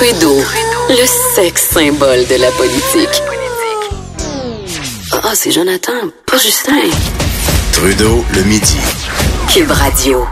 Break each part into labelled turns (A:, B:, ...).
A: Trudeau, le sexe symbole de la politique. Ah, c'est Jonathan, pas Justin.
B: Trudeau, le midi.
A: Cube Radio.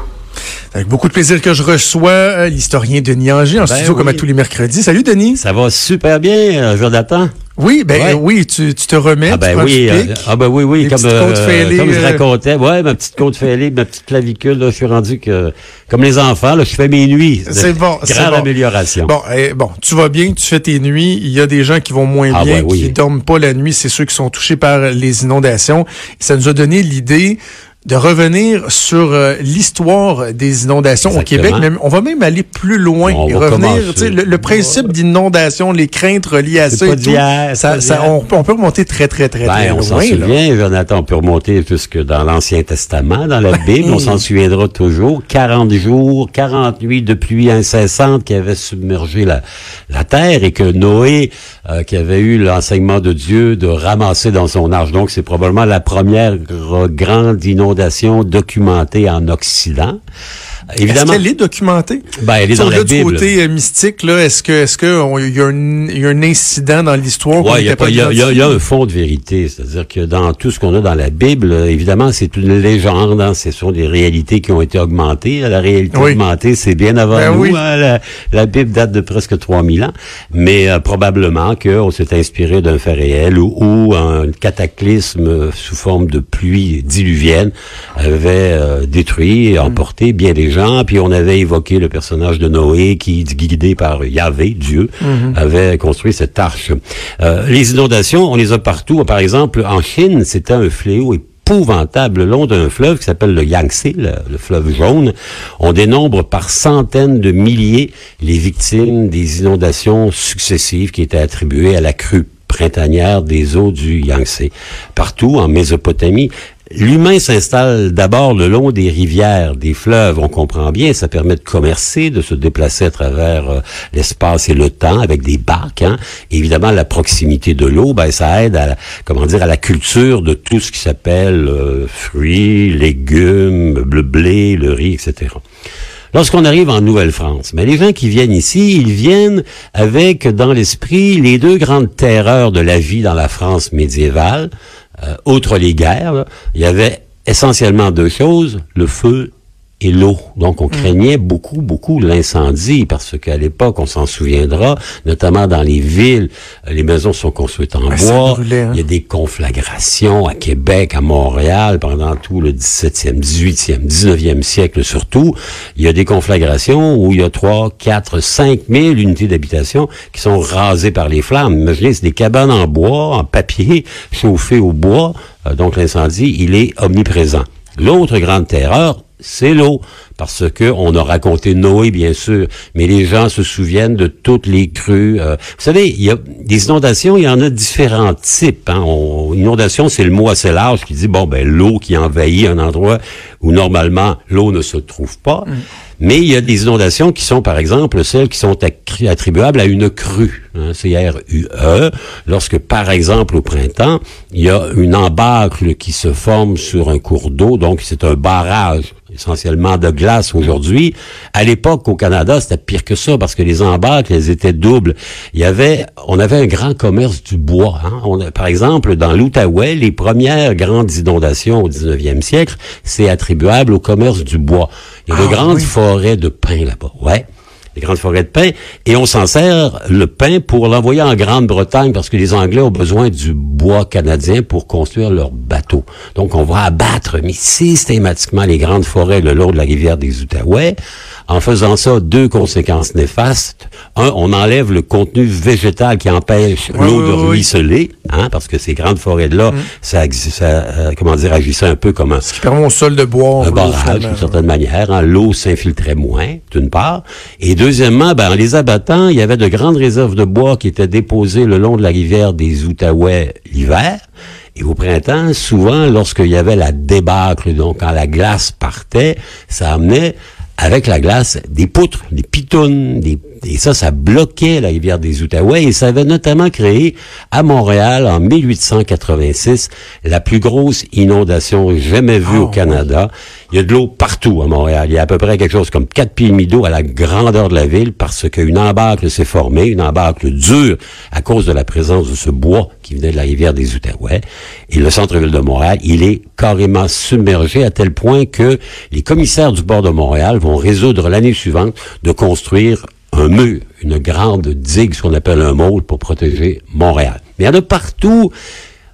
C: Avec beaucoup de plaisir que je reçois euh, l'historien Denis Anger en
D: Ben
C: studio comme à tous les mercredis. Salut Denis.
D: Ça va super bien, euh, Jonathan.
C: Oui, ben
D: Ouais.
C: euh, oui, tu, tu te remets,
D: Ah ben oui, euh, ah ben oui, oui, comme,
C: fêlées,
D: comme je
C: euh.
D: racontais, ouais, ma petite côte fêlée, ma petite clavicule, là, je suis rendu que, comme les enfants, là, je fais mes nuits.
C: C'est bon, c'est
D: Grande
C: bon.
D: amélioration.
C: Bon, eh, bon, tu vas bien, tu fais tes nuits. Il y a des gens qui vont moins
D: Ah
C: bien,
D: ouais, oui.
C: qui dorment pas la nuit. C'est ceux qui sont touchés par les inondations. Ça nous a donné l'idée de revenir sur euh, l'histoire des inondations au. Québec. Mais on va même aller plus loin
D: On
C: et revenir. Le, le principe d'inondation, les craintes reliées à ça et tout, on, on peut remonter très, très, très, très
D: Ben, on s'en
C: loin. là.
D: souvient, Jonathan, on peut remonter jusque dans l'Ancien Testament, dans la Bible, on s'en souviendra toujours. 40 jours, 40 nuits de pluie incessante qui avaient submergé la, la terre et que Noé, euh, qui avait eu l'enseignement de Dieu de ramasser dans son arche. Donc, c'est probablement la première gr- grande inondation documentée en Occident.
C: Est-ce
D: Évidemment,
C: qu'elle est documentée?
D: ben, elle est dans la
C: au-delà du
D: Bible.
C: côté euh, mystique, là, est-ce que, est-ce que il y, a un- il y a un incident dans l'histoire
D: Ouais, il y, y y a- un fond de vérité, c'est-à-dire que dans tout ce qu'on a dans la Bible, évidemment, c'est une légende, hein, ce sont des réalités qui ont été augmentées. La réalité
C: Oui.
D: augmentée, c'est bien avant
C: Ben
D: nous.
C: oui.
D: hein, la, la Bible date de presque 3000 ans, mais euh, probablement qu'on s'est inspiré d'un fait réel ou, ou un cataclysme sous forme de pluie diluvienne avait euh, détruit et emporté bien des gens, puis on avait évoqué le personnage de Noé qui, guidé par Yahvé, Dieu, avait construit cette arche. Euh, les inondations, on les a partout. Par exemple, en Chine, c'était un fléau épouvantable le long d'un fleuve qui s'appelle le Yangtze, le, le fleuve jaune. On dénombre par centaines de milliers les victimes des inondations successives qui étaient attribuées à la crue printanière des eaux du Yangtze. Partout en Mésopotamie, L'humain s'installe d'abord le long des rivières, des fleuves, on comprend bien, ça permet de commercer, de se déplacer à travers euh, l'espace et le temps avec des barques. Hein. Évidemment, la proximité de l'eau, ben ça aide à, comment dire, à la culture de tout ce qui s'appelle euh, fruits, légumes, le blé, le riz, etc. Lorsqu'on arrive en Nouvelle-France, mais les gens qui viennent ici, ils viennent avec dans l'esprit les deux grandes terreurs de la vie dans la France médiévale. Euh, outre les guerres, il y avait essentiellement deux choses, le feu et l'eau. Donc, on craignait beaucoup, beaucoup l'incendie parce qu'à l'époque, on s'en souviendra, notamment dans les villes, euh, les maisons sont construites en bois.
C: brûlait, hein.
D: Il y a des conflagrations à Québec, à Montréal, pendant tout le 17e, 18e, 19e siècle surtout. Il y a des conflagrations où il y a 3, 4, 5 000 unités d'habitation qui sont rasées par les flammes. Imaginez, c'est des cabanes en bois, en papier, chauffées au bois. Euh, donc l'incendie, il est omniprésent. L'autre grande terreur, c'est l'eau. Parce que on a raconté Noé, bien sûr, mais les gens se souviennent de toutes les crues. euh. vous savez, il y a des inondations, il y en a différents types. Hein. On- inondation, c'est le mot assez large qui dit bon ben l'eau qui envahit un endroit où normalement l'eau ne se trouve pas. Mais il y a des inondations qui sont, par exemple, celles qui sont attribuables à une crue, hein, C-R-U-E, lorsque, par exemple, au printemps, il y a une embâcle qui se forme sur un cours d'eau, donc c'est un barrage essentiellement de glace aujourd'hui. À l'époque, au Canada, c'était pire que ça parce que les embâcles, elles étaient doubles. Il y avait, on avait un grand commerce du bois. Hein. On a- par exemple, dans l'Outaouais, les premières grandes inondations au 19e siècle, c'est attribuable au commerce du bois. Il y a de
C: Ah,
D: grandes
C: oui.
D: forêts de pins là-bas. Ouais des grandes forêts de pin, et on s'en sert le pain pour l'envoyer en Grande-Bretagne parce que les Anglais ont besoin du bois canadien pour construire leurs bateaux. Donc on va abattre mais systématiquement les grandes forêts le long de la rivière des Outaouais. En faisant ça, deux conséquences néfastes. Un, on enlève le contenu végétal qui empêche l'eau de ruisseler, hein, parce que ces grandes forêts-là, ça, exi- ça euh, comment dire, agissait un peu comme un,
C: qui permet au sol de boire.
D: un barrage d'une certaine manière. hein. L'eau s'infiltrait moins, d'une part. Et deuxièmement, ben, en les abattant, il y avait de grandes réserves de bois qui étaient déposées le long de la rivière des Outaouais l'hiver. Et au printemps, souvent, lorsqu'il y avait la débâcle, donc quand la glace partait, ça amenait avec la glace des poutres, des pitounes, des, Et ça, ça bloquait la rivière des Outaouais et ça avait notamment créé à Montréal en 1886 la plus grosse inondation jamais vue
C: Oh,
D: au Canada. Il y a de l'eau partout à Montréal. Il y a à peu près quelque chose comme 4 pieds et demi d'eau à la grandeur de la ville parce qu'une embâcle s'est formée, une embâcle dure à cause de la présence de ce bois qui venait de la rivière des Outaouais. Et le centre-ville de Montréal, il est carrément submergé à tel point que les commissaires du bord de Montréal vont résoudre l'année suivante de construire un mur, une grande digue, ce qu'on appelle un môle, pour protéger Montréal. Mais il y en a partout.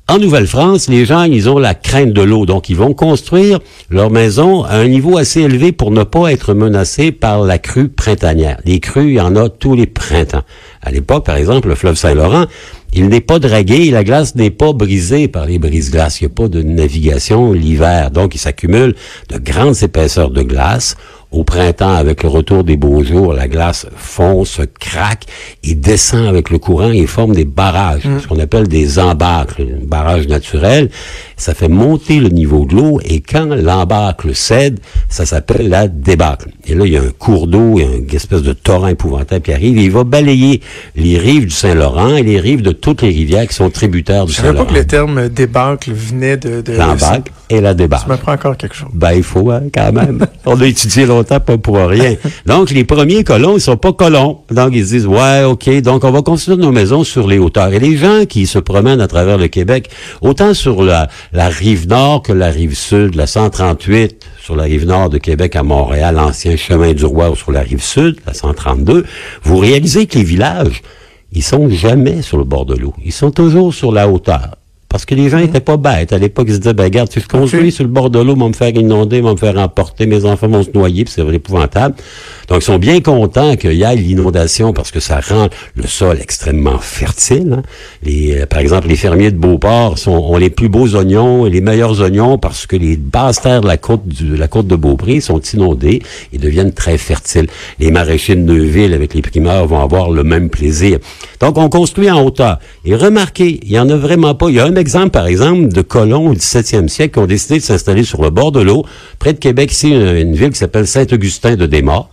D: En Nouvelle-France, les gens, ils ont la crainte de l'eau, donc ils vont construire leur maison à un niveau assez élevé pour ne pas être menacés par la crue printanière. Les crues, il y en a tous les printemps. À l'époque, par exemple, le fleuve Saint-Laurent, il n'est pas dragué, la glace n'est pas brisée par les brises-glaces. Il n'y a pas de navigation l'hiver, donc il s'accumule de grandes épaisseurs de glace. Au printemps, avec le retour des beaux jours, la glace fond, se craque et descend avec le courant et forme des barrages, ce qu'on appelle des embâcles, un barrage naturel. Ça fait monter le niveau de l'eau et quand l'embâcle cède, ça s'appelle la débâcle. Et là, il y a un cours d'eau, il y a une espèce de torrent épouvantable qui arrive et il va balayer les rives du Saint-Laurent et les rives de toutes les rivières qui sont tributaires du
C: Je savais pas
D: Saint-Laurent.
C: que le terme débâcle venait de... de
D: L'embâcle et la débâcle.
C: m'apprend encore quelque chose.
D: Ben, il faut, hein, quand même. On a étudié longtemps, pas pour rien. Donc, les premiers colons, ils sont pas colons. Donc, ils se disent, ouais, OK, donc on va construire nos maisons sur les hauteurs. Et les gens qui se promènent à travers le Québec, autant sur la, la rive nord que la rive sud, la 138, sur la rive nord de Québec à Montréal, l'ancien chemin du roi, ou sur la rive sud, la 132, vous réalisez que les villages, ils sont jamais sur le bord de l'eau. Ils sont toujours sur la hauteur. Parce que les gens étaient pas bêtes. À l'époque, ils se disaient, ben, regarde, si je construis sur le bord de l'eau, vont me faire inonder, vont me faire emporter, mes enfants vont se noyer, puis c'est épouvantable. Donc, ils sont bien contents qu'il y ait l'inondation parce que ça rend le sol extrêmement fertile. hein. Les, euh, par exemple, les fermiers de Beauport sont, ont les plus beaux oignons et les meilleurs oignons parce que les basses terres de la côte, du- de la côte de Beaupré sont inondées et deviennent très fertiles. Les maraîchers de Neuville avec les primeurs vont avoir le même plaisir. Donc, on construit en hauteur. Et remarquez, il y en a vraiment pas. Il y a un exemple, par exemple, de colons au 17e siècle qui ont décidé de s'installer sur le bord de l'eau, près de Québec, ici, une, ville qui s'appelle Saint-Augustin de Desmaures.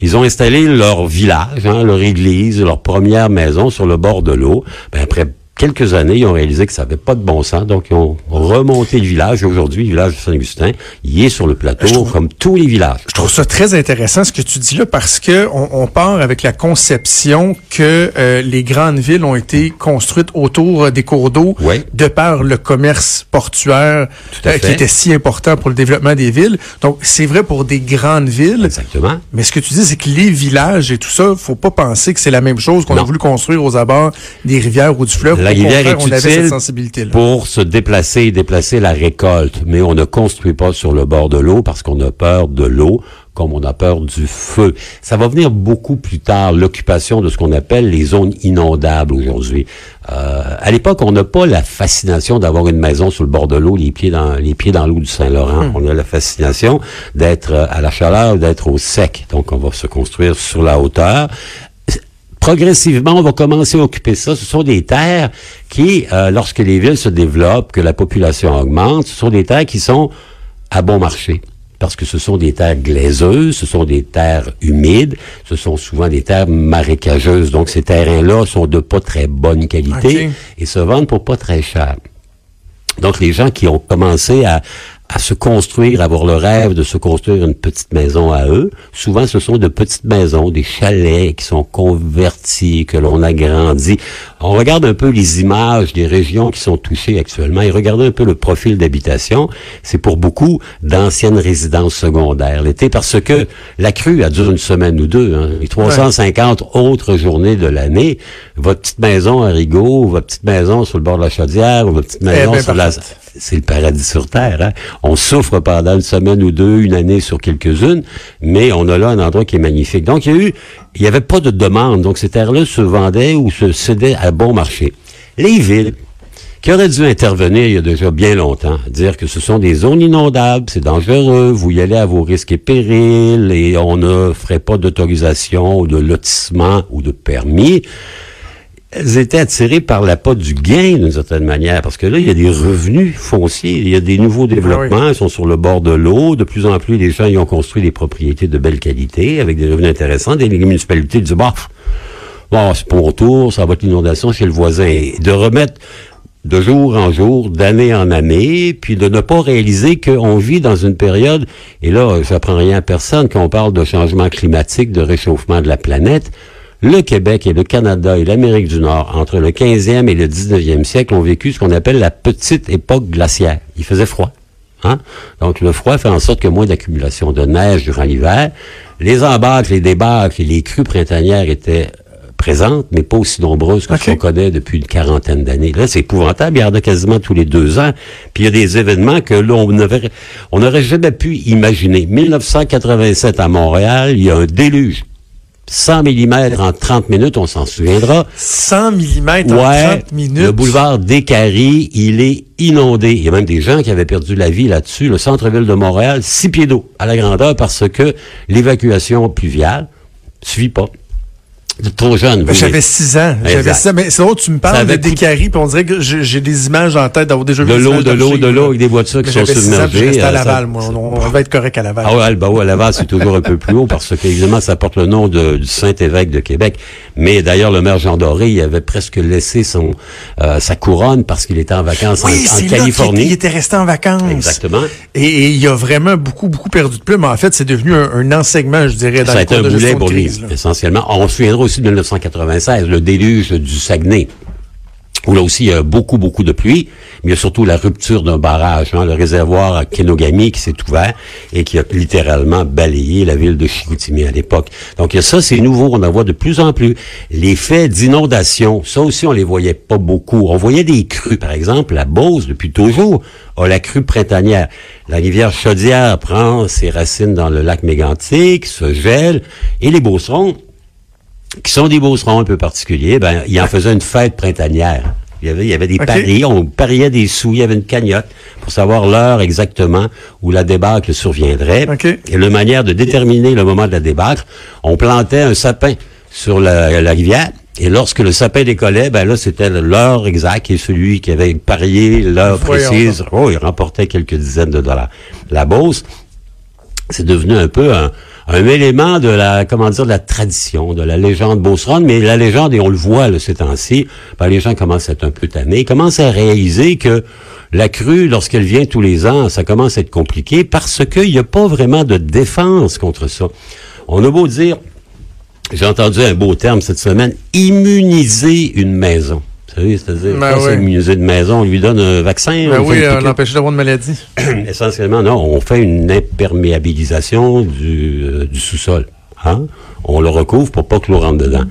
D: Ils ont installé leur village, hein, leur église, leur première maison sur le bord de l'eau. Ben, après quelques années, ils ont réalisé que ça n'avait pas de bon sens, donc ils ont remonté le village. Aujourd'hui, le village de Saint-Augustin, il est sur le plateau,
C: trouve-
D: comme tous les villages.
C: Je trouve ça très intéressant ce que tu dis là parce que on, on part avec la conception que euh, les grandes villes ont été construites autour euh, des cours d'eau de par le commerce portuaire euh, qui était si important pour le développement des villes. Donc c'est vrai pour des grandes villes.
D: Exactement.
C: Mais ce que tu dis, c'est que les villages et tout ça, faut pas penser que c'est la même chose qu'on a voulu construire aux abords des rivières ou du fleuve.
D: Rivière est
C: cette
D: utile
C: sensibilité-là.
D: pour se déplacer et déplacer la récolte, mais on ne construit pas sur le bord de l'eau parce qu'on a peur de l'eau comme on a peur du feu. Ça va venir beaucoup plus tard, l'occupation de ce qu'on appelle les zones inondables aujourd'hui. Euh, à l'époque, on n'a pas la fascination d'avoir une maison sur le bord de l'eau, les pieds dans les pieds dans l'eau du Saint-Laurent. On a la fascination d'être euh, à la chaleur, d'être au sec. Donc, on va se construire sur la hauteur progressivement, on va commencer à occuper ça. Ce sont des terres qui, euh, lorsque les villes se développent, que la population augmente, ce sont des terres qui sont à bon marché. Parce que ce sont des terres glaiseuses, ce sont des terres humides, ce sont souvent des terres marécageuses. Donc, ces terrains-là sont de pas très bonne qualité et se vendent pour pas très cher. Donc, les gens qui ont commencé à, à se construire, à avoir le rêve de se construire une petite maison à eux, souvent ce sont de petites maisons, des chalets qui sont convertis, que l'on agrandit. On regarde un peu les images des régions qui sont touchées actuellement et regardez un peu le profil d'habitation. C'est pour beaucoup d'anciennes résidences secondaires l'été parce que la crue a duré une semaine ou deux. Hein. Les 350 autres journées de l'année, votre petite maison à Rigaud, votre petite maison sur le bord de la chaudière, ou votre petite maison
C: ben
D: sur la... C'est le paradis sur Terre. Hein? On souffre pendant une semaine ou deux, une année sur quelques-unes, mais on a là un endroit qui est magnifique. Donc, il y a eu, il n'y avait pas de demande. Donc, ces terres-là se vendaient ou se cédaient à bon marché. Les villes, qui auraient dû intervenir il y a déjà bien longtemps, dire que ce sont des zones inondables, c'est dangereux, vous y allez à vos risques et périls, et on ne ferait pas d'autorisation ou de lotissement ou de permis elles étaient attirées par la l'appât du gain d'une certaine manière, parce que là, il y a des revenus fonciers, il y a des nouveaux développements, ils sont sur le bord de l'eau, de plus en plus, les gens y ont construit des propriétés de belle qualité, avec des revenus intéressants, des municipalités disent, bah, bon, c'est pour tour, ça va être l'inondation chez le voisin. Et de remettre de jour en jour, d'année en année, puis de ne pas réaliser qu'on vit dans une période, et là, j'apprends rien à personne quand on parle de changement climatique, de réchauffement de la planète. Le Québec et le Canada et l'Amérique du Nord, entre le 15e et le 19e siècle, ont vécu ce qu'on appelle la petite époque glaciaire. Il faisait froid. Hein? Donc, le froid fait en sorte que moins d'accumulation de neige durant l'hiver. Les embâcles, les débâcles et les crues printanières étaient présentes, mais pas aussi nombreuses que ce qu'on connaît depuis une quarantaine d'années. Là, c'est épouvantable. Il y en a quasiment tous les deux ans. Puis il y a des événements que l'on n'aurait, on n'aurait jamais pu imaginer. 1987 à Montréal, il y a un déluge 100 mm en 30 minutes, on s'en souviendra.
C: 100 mm en 30 minutes.
D: Le boulevard Descaries, il est inondé. Il y a même des gens qui avaient perdu la vie là-dessus. Le centre-ville de Montréal, six pieds d'eau à la grandeur parce que l'évacuation pluviale suit pas trop jeune.
C: J'avais 6 ans. J'avais 6 ans. Mais c'est tu me parles de Décarie, puis on dirait que j'ai des images en tête d'avoir déjà vu
D: De l'eau, de l'eau, de l'eau, avec des voitures qui sont submergées.
C: J'étais à euh, Laval, moi. On, va être correct à Laval.
D: Ah ouais, bah ouais, à Laval, c'est toujours un peu plus haut parce qu'évidemment, ça porte le nom de, du Saint-Évêque de Québec. Mais d'ailleurs, le maire Jean Doré, il avait presque laissé son euh, sa couronne parce qu'il était en vacances
C: oui,
D: en, en Californie.
C: Il était resté en vacances.
D: Exactement.
C: Et, il a vraiment beaucoup, beaucoup perdu de plume. En fait, c'est devenu un, enseignement, je dirais, dans
D: ça
C: le
D: cours un boulet pour lui, essentiellement. On se souviendra aussi de 1980 le déluge du Saguenay où là aussi il y a beaucoup, beaucoup de pluie, mais il y a surtout la rupture d'un barrage, hein, le réservoir à Kenogami qui s'est ouvert et qui a littéralement balayé la ville de Chicoutimi à l'époque. Donc ça, c'est nouveau, on en voit de plus en plus. Les faits d'inondation, ça aussi on les voyait pas beaucoup. On voyait des crues, par exemple, la Beauce, depuis toujours, a la crue printanière. La rivière Chaudière prend ses racines dans le lac Mégantic, se gèle, et les Beaucerons, qui sont des beaucerons un peu particuliers, ben, ils en faisaient une fête printanière. Il y avait, il y avait des paris, on pariait des sous, il y avait une cagnotte pour savoir l'heure exactement où la débâcle surviendrait. Et la manière de déterminer le moment de la débâcle, on plantait un sapin sur la, la rivière. Et lorsque le sapin décollait, ben là, c'était l'heure exacte et celui qui avait parié l'heure précise, oh, il remportait quelques dizaines de dollars. La Beauce, c'est devenu un peu un, un élément de la, comment dire, de la tradition, de la légende Beauceronne, mais la légende, et on le voit là, ces temps-ci, ben, les gens commencent à être un peu tannés, commencent à réaliser que la crue, lorsqu'elle vient tous les ans, ça commence à être compliqué parce qu'il n'y a pas vraiment de défense contre ça. On a beau dire, j'ai entendu un beau terme cette semaine, immuniser une maison. C'est-à-dire, ben c'est immuniser une maison, on lui donne un vaccin.
C: Ben oui, on l'empêche d'avoir une maladie.
D: Essentiellement, non, on fait une imperméabilisation du, euh, du sous-sol. Hein? On le recouvre pour pas que l'eau rentre dedans.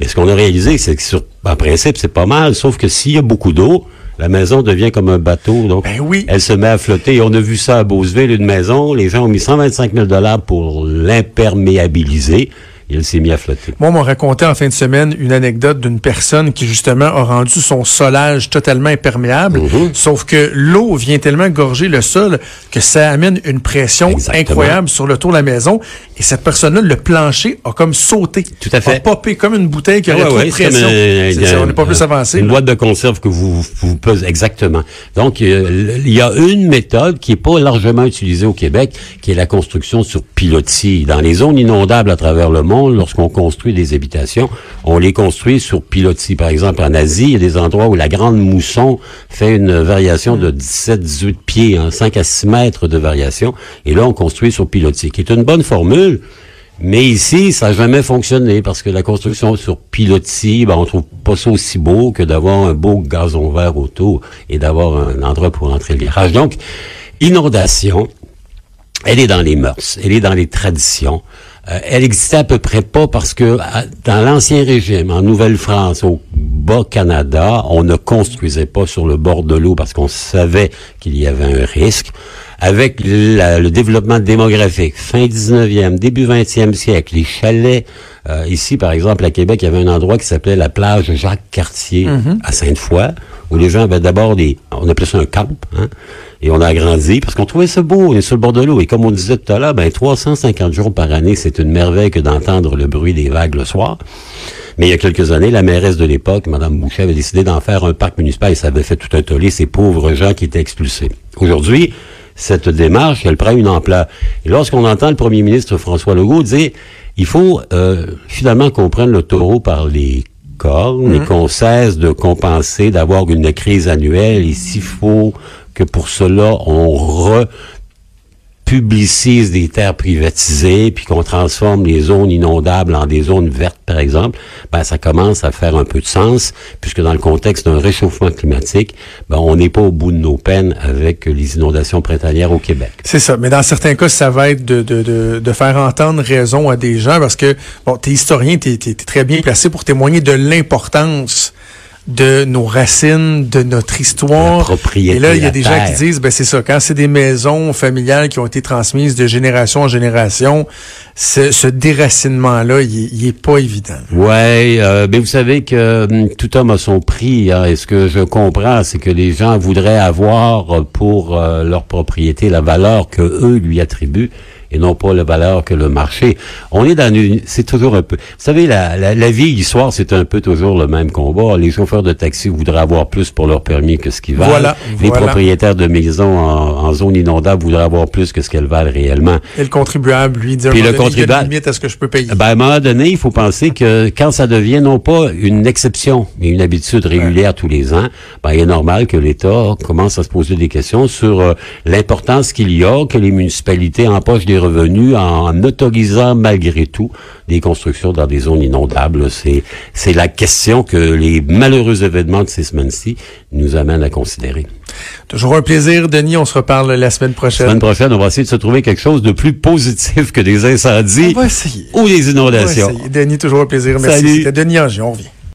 D: Mais ce qu'on a réalisé, c'est que sur, en principe, c'est pas mal, sauf que s'il y a beaucoup d'eau, la maison devient comme un bateau, donc
C: ben oui.
D: elle se met à flotter. on a vu ça à Beauceville, une maison, les gens ont mis 125 000 dollars pour l'imperméabiliser il s'est mis à flotter.
C: Moi, on m'a raconté en fin de semaine une anecdote d'une personne qui, justement, a rendu son solage totalement imperméable, mhm. sauf que l'eau vient tellement gorger le sol que ça amène une pression incroyable sur le tour de la maison. Et cette personne-là, le plancher a comme sauté.
D: Tout à fait. A
C: popé comme une bouteille qui aurait trop de pression. on n'est pas plus avancé.
D: Une boîte de conserve que vous, vous pesez exactement. Donc, euh, il y a une méthode qui est pas largement utilisée au Québec, qui est la construction sur pilotis. Dans les zones inondables à travers le monde, lorsqu'on construit des habitations, on les construit sur pilotis. Par exemple, en Asie, il y a des endroits où la grande mousson fait une variation de 17-18 pieds, hein, 5 à 6 mètres de variation. Et là, on construit sur pilotis, qui est une bonne formule. Mais ici, ça n'a jamais fonctionné parce que la construction sur pilotis, ben, on trouve pas ça aussi beau que d'avoir un beau gazon vert autour et d'avoir un endroit pour entrer le virage. Donc, inondation, elle est dans les mœurs, elle est dans les traditions. Euh, elle existait à peu près pas parce que dans l'ancien régime, en Nouvelle-France, au Bas-Canada, on ne construisait pas sur le bord de l'eau parce qu'on savait qu'il y avait un risque. Avec le développement démographique, fin 19e, début 20e siècle, les chalets, euh, ici par exemple à Québec, il y avait un endroit qui s'appelait la plage Jacques-Cartier mm-hmm. à Sainte-Foy, où les gens avaient d'abord des, on appelait ça un camp, hein, et on a agrandi parce qu'on trouvait ça beau, on est sur le bord de l'eau. Et comme on disait tout à l'heure, ben 350 jours par année, c'est une merveille que d'entendre le bruit des vagues le soir. Mais il y a quelques années, la mairesse de l'époque, Mme Boucher, avait décidé d'en faire un parc municipal et ça avait fait tout un tollé, ces pauvres gens qui étaient expulsés. Aujourd'hui, cette démarche, elle prend une ampleur. Et lorsqu'on entend le premier ministre François Legault dire, il faut euh, finalement qu'on prenne le taureau par les cornes et mmh. qu'on cesse de compenser, d'avoir une crise annuelle, et s'il faut que pour cela, on re publicise des terres privatisées, puis qu'on transforme les zones inondables en des zones vertes, par exemple, ben ça commence à faire un peu de sens, puisque dans le contexte d'un réchauffement climatique, ben on n'est pas au bout de nos peines avec les inondations printanières au Québec.
C: C'est ça, mais dans certains cas, ça va être de, de, de, de faire entendre raison à des gens, parce que, bon, t'es historien, t'es es, très bien placé pour témoigner de l'importance de nos racines, de notre histoire.
D: Et
C: là, il y a des gens qui disent, ben c'est ça, quand c'est des maisons familiales qui ont été transmises de génération en génération, ce, déracinement-là, il, est pas évident.
D: Ouais, euh, mais vous savez que hum, tout homme a son prix. Hein, et ce que je comprends, c'est que les gens voudraient avoir pour euh, leur propriété la valeur que eux lui attribuent et non pas la valeur que le marché. On est dans une, c'est toujours un peu, vous savez, la, la, la vie, l'histoire, c'est un peu toujours le même combat. Les chauffeurs de taxi voudraient avoir plus pour leur permis que ce qu'ils valent.
C: Voilà,
D: Les propriétaires de maisons en, zone inondable voudraient avoir plus que ce qu'elles valent réellement.
C: Et le contribuable, lui, dire,
D: Puis le contribuable,
C: limite à ce que je peux payer.
D: Ben, à un moment donné, il faut penser que quand ça devient non pas une exception, mais une habitude régulière tous les ans, ben, il est normal que l'État commence à se poser des questions sur euh, l'importance qu'il y a que les municipalités empochent des revenus en autorisant malgré tout des constructions dans des zones inondables. C'est, c'est la question que les malheureux événements de ces semaines-ci nous amènent à considérer.
C: Toujours un plaisir, Denis. On se reparle la semaine prochaine.
D: La semaine prochaine, on va essayer de se trouver quelque chose de plus positif que des incendies ou des inondations.
C: Denis, toujours un plaisir. Merci. C'était Denis Angier. On revient.